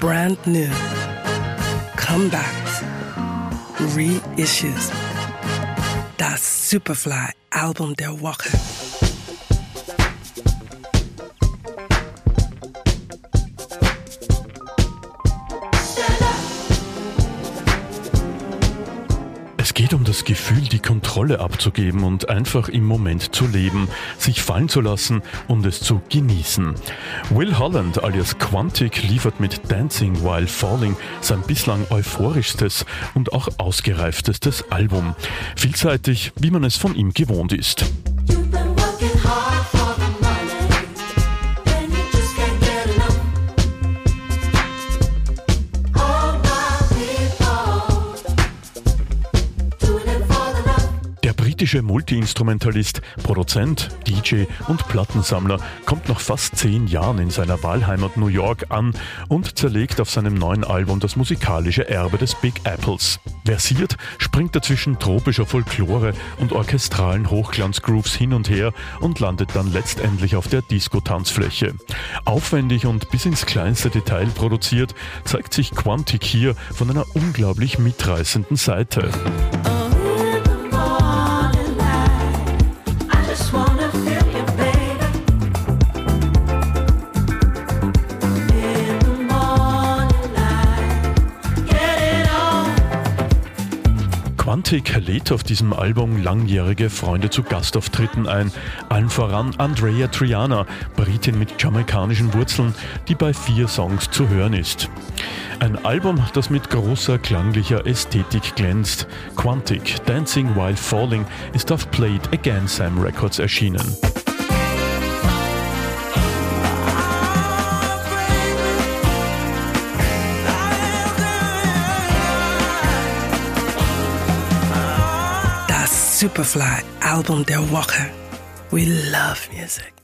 brand new, comebacks, reissues. That Superfly Album der Woche. Geht um das Gefühl, die Kontrolle abzugeben und einfach im Moment zu leben, sich fallen zu lassen und es zu genießen. Will Holland alias Quantic liefert mit Dancing While Falling sein bislang euphorischstes und auch ausgereiftestes Album. Vielseitig, wie man es von ihm gewohnt ist. Britische Multiinstrumentalist, Produzent, DJ und Plattensammler kommt nach fast zehn Jahren in seiner Wahlheimat New York an und zerlegt auf seinem neuen Album das musikalische Erbe des Big Apples. Versiert springt er zwischen tropischer Folklore und orchestralen Hochglanzgrooves hin und her und landet dann letztendlich auf der Disco-Tanzfläche. Aufwendig und bis ins kleinste Detail produziert, zeigt sich Quantic hier von einer unglaublich mitreißenden Seite. Quantic lädt auf diesem Album langjährige Freunde zu Gastauftritten ein, allen voran Andrea Triana, Britin mit jamaikanischen Wurzeln, die bei vier Songs zu hören ist. Ein Album, das mit großer klanglicher Ästhetik glänzt. Quantic, Dancing While Falling, ist auf Played Again Sam Records erschienen. Superfly Album der Woche. We love music.